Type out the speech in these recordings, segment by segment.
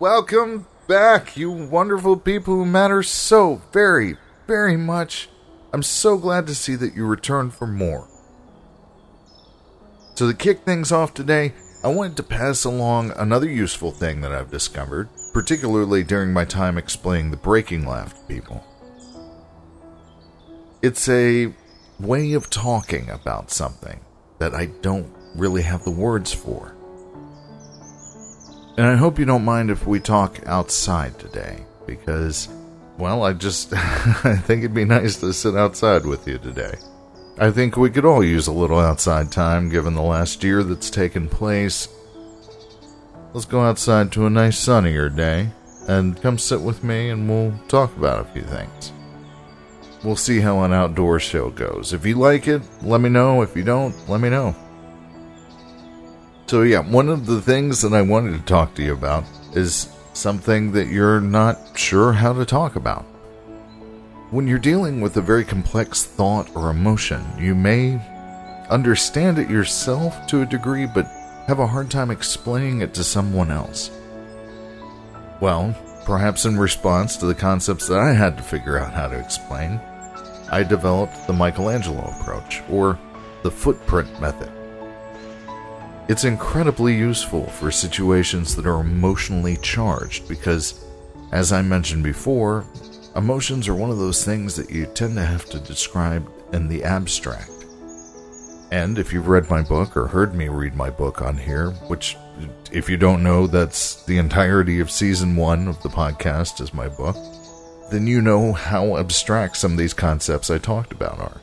welcome back, you wonderful people who matter so very, very much. I'm so glad to see that you returned for more. So, to kick things off today, I wanted to pass along another useful thing that I've discovered, particularly during my time explaining the breaking laugh to people. It's a way of talking about something that I don't really have the words for. And I hope you don't mind if we talk outside today, because, well, I just I think it'd be nice to sit outside with you today. I think we could all use a little outside time given the last year that's taken place. Let's go outside to a nice sunnier day and come sit with me and we'll talk about a few things. We'll see how an outdoor show goes. If you like it, let me know. If you don't, let me know. So, yeah, one of the things that I wanted to talk to you about is something that you're not sure how to talk about. When you're dealing with a very complex thought or emotion, you may understand it yourself to a degree, but have a hard time explaining it to someone else. Well, perhaps in response to the concepts that I had to figure out how to explain, I developed the Michelangelo approach, or the footprint method. It's incredibly useful for situations that are emotionally charged because, as I mentioned before, emotions are one of those things that you tend to have to describe in the abstract. And if you've read my book or heard me read my book on here, which, if you don't know, that's the entirety of season one of the podcast is my book, then you know how abstract some of these concepts I talked about are.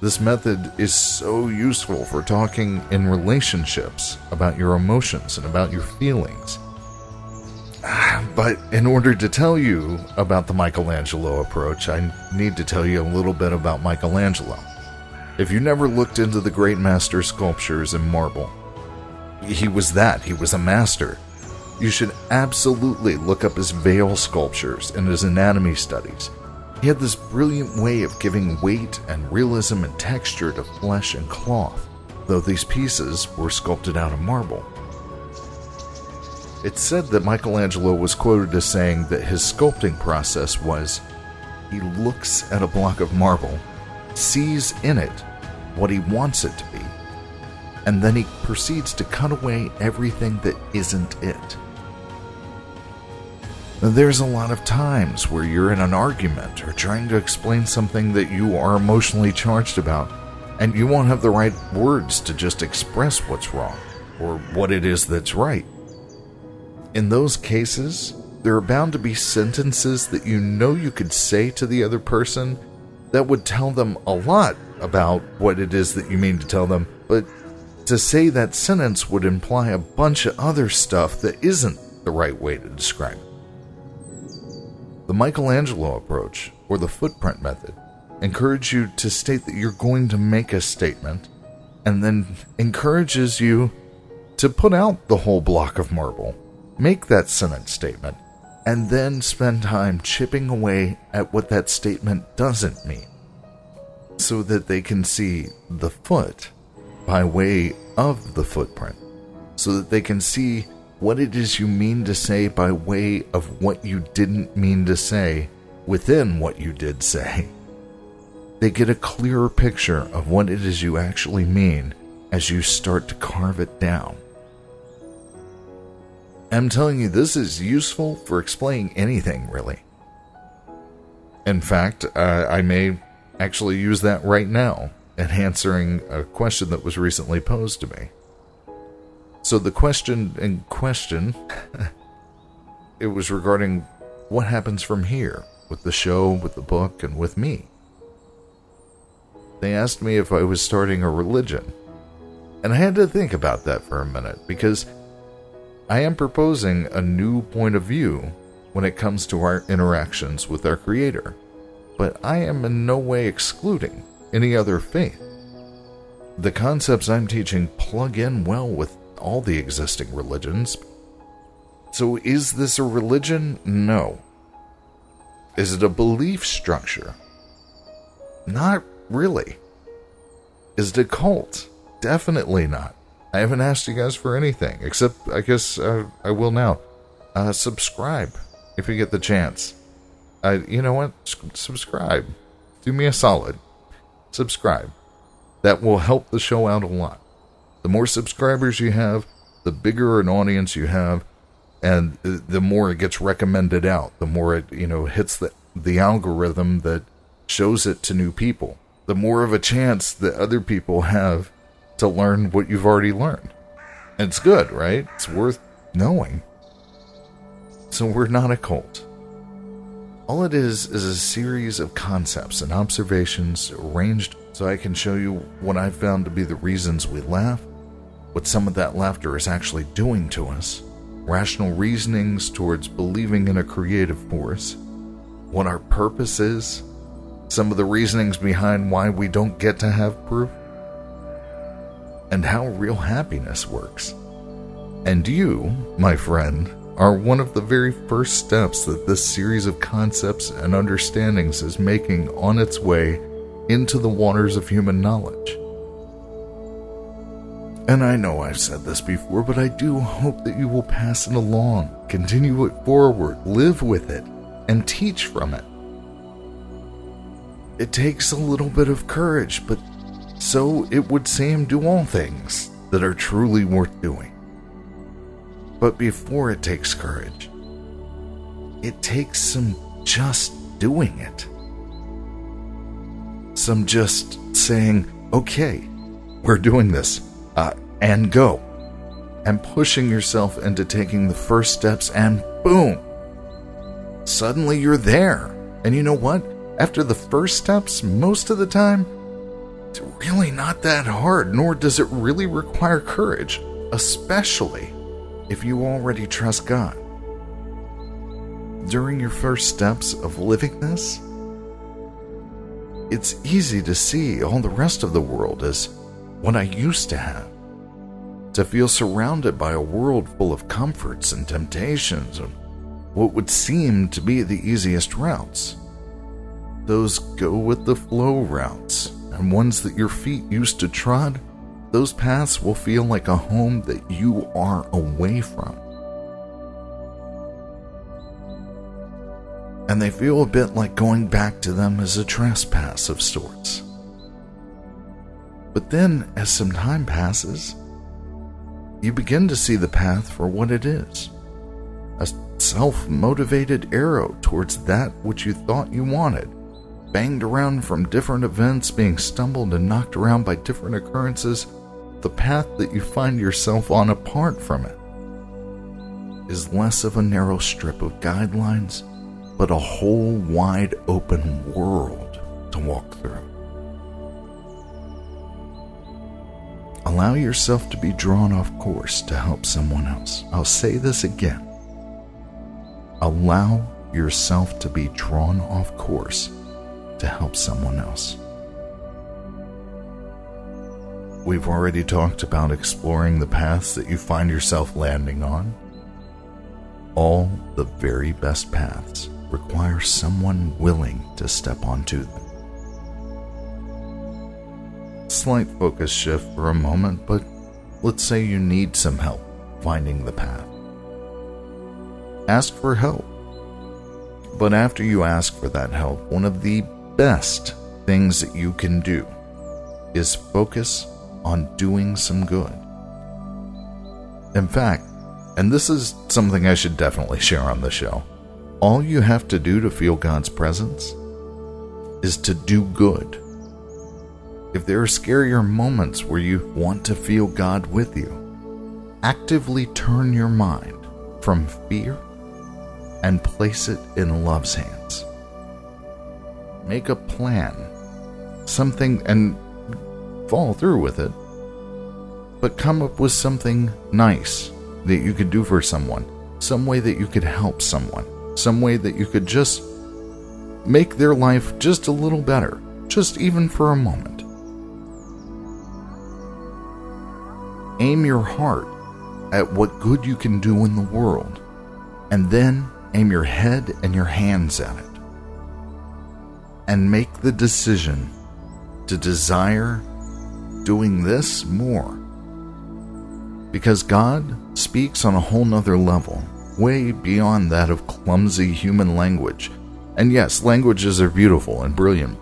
This method is so useful for talking in relationships about your emotions and about your feelings. But in order to tell you about the Michelangelo approach, I need to tell you a little bit about Michelangelo. If you never looked into the great master sculptures in marble, he was that, he was a master. You should absolutely look up his veil sculptures and his anatomy studies. He had this brilliant way of giving weight and realism and texture to flesh and cloth, though these pieces were sculpted out of marble. It's said that Michelangelo was quoted as saying that his sculpting process was he looks at a block of marble, sees in it what he wants it to be, and then he proceeds to cut away everything that isn't it. There's a lot of times where you're in an argument or trying to explain something that you are emotionally charged about, and you won't have the right words to just express what's wrong or what it is that's right. In those cases, there are bound to be sentences that you know you could say to the other person that would tell them a lot about what it is that you mean to tell them, but to say that sentence would imply a bunch of other stuff that isn't the right way to describe it. The Michelangelo approach, or the footprint method, encourages you to state that you're going to make a statement and then encourages you to put out the whole block of marble, make that sentence statement, and then spend time chipping away at what that statement doesn't mean so that they can see the foot by way of the footprint, so that they can see what it is you mean to say by way of what you didn't mean to say within what you did say. They get a clearer picture of what it is you actually mean as you start to carve it down. I'm telling you, this is useful for explaining anything, really. In fact, uh, I may actually use that right now in answering a question that was recently posed to me. So the question in question, it was regarding what happens from here with the show, with the book, and with me. They asked me if I was starting a religion, and I had to think about that for a minute because I am proposing a new point of view when it comes to our interactions with our Creator, but I am in no way excluding any other faith. The concepts I'm teaching plug in well with all the existing religions. So, is this a religion? No. Is it a belief structure? Not really. Is it a cult? Definitely not. I haven't asked you guys for anything, except I guess uh, I will now. uh, subscribe if you get the chance. Uh, you know what? S- subscribe. Do me a solid. Subscribe. That will help the show out a lot. The more subscribers you have, the bigger an audience you have, and the more it gets recommended out, the more it you know hits the the algorithm that shows it to new people. The more of a chance that other people have to learn what you've already learned. And it's good, right? It's worth knowing. So we're not a cult. All it is is a series of concepts and observations arranged so I can show you what I've found to be the reasons we laugh, what some of that laughter is actually doing to us, rational reasonings towards believing in a creative force, what our purpose is, some of the reasonings behind why we don't get to have proof, and how real happiness works. And you, my friend, are one of the very first steps that this series of concepts and understandings is making on its way into the waters of human knowledge. And I know I've said this before, but I do hope that you will pass it along, continue it forward, live with it, and teach from it. It takes a little bit of courage, but so it would seem do all things that are truly worth doing. But before it takes courage, it takes some just doing it. Some just saying, okay, we're doing this, and go. And pushing yourself into taking the first steps, and boom, suddenly you're there. And you know what? After the first steps, most of the time, it's really not that hard, nor does it really require courage, especially if you already trust God. During your first steps of living this, it's easy to see all the rest of the world as what I used to have. To feel surrounded by a world full of comforts and temptations and what would seem to be the easiest routes. Those go with the flow routes and ones that your feet used to trod those paths will feel like a home that you are away from. And they feel a bit like going back to them as a trespass of sorts. But then, as some time passes, you begin to see the path for what it is a self motivated arrow towards that which you thought you wanted, banged around from different events, being stumbled and knocked around by different occurrences the path that you find yourself on apart from it is less of a narrow strip of guidelines, but a whole wide open world to walk through. Allow yourself to be drawn off course to help someone else. I'll say this again. Allow yourself to be drawn off course to help someone else. We've already talked about exploring the paths that you find yourself landing on. All the very best paths require someone willing to step onto them. Slight focus shift for a moment, but let's say you need some help finding the path. Ask for help. But after you ask for that help, one of the best things that you can do is focus on doing some good. In fact, and this is something I should definitely share on the show, all you have to do to feel God's presence is to do good. If there are scarier moments where you want to feel God with you, actively turn your mind from fear and place it in love's hands. Make a plan, something, and follow through with it, but come up with something nice that you could do for someone, some way that you could help someone, some way that you could just make their life just a little better, just even for a moment. Aim your heart at what good you can do in the world, and then aim your head and your hands at it. And make the decision to desire doing this more. Because God speaks on a whole nother level way beyond that of clumsy human language. And yes, languages are beautiful and brilliant,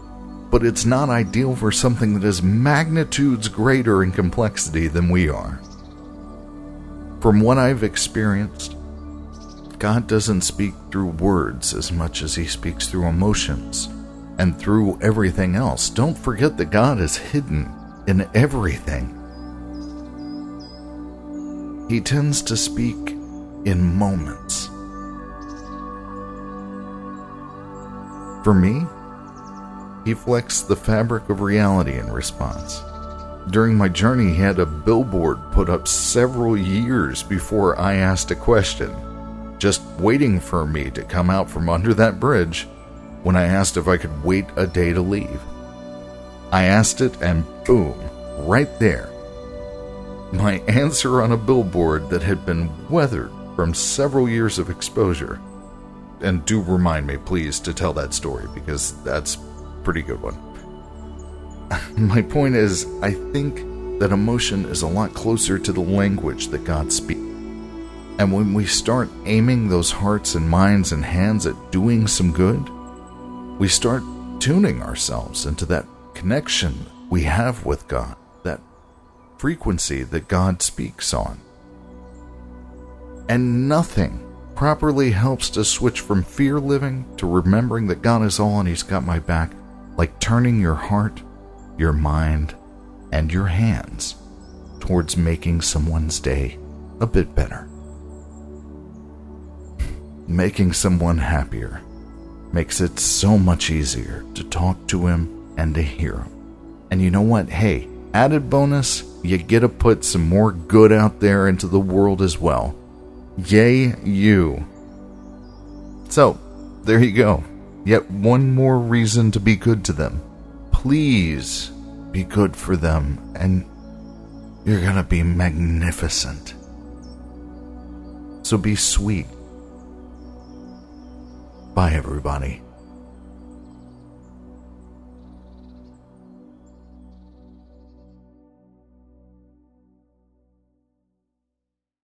but it's not ideal for something that is magnitudes greater in complexity than we are. From what I've experienced, God doesn't speak through words as much as He speaks through emotions and through everything else. Don't forget that God is hidden in everything. He tends to speak in moments. For me, he flexed the fabric of reality in response. During my journey, he had a billboard put up several years before I asked a question, just waiting for me to come out from under that bridge when I asked if I could wait a day to leave. I asked it, and boom, right there. My answer on a billboard that had been weathered from several years of exposure. And do remind me, please, to tell that story because that's pretty good one. My point is, I think that emotion is a lot closer to the language that God speaks. And when we start aiming those hearts and minds and hands at doing some good, we start tuning ourselves into that connection we have with God, that frequency that God speaks on. And nothing properly helps to switch from fear living to remembering that God is all and He's got my back, like turning your heart, your mind, and your hands towards making someone's day a bit better. Making someone happier makes it so much easier to talk to him and to hear him. And you know what? Hey, added bonus, you get to put some more good out there into the world as well. Yay, you. So, there you go. Yet one more reason to be good to them. Please be good for them, and you're gonna be magnificent. So be sweet Bye, everybody.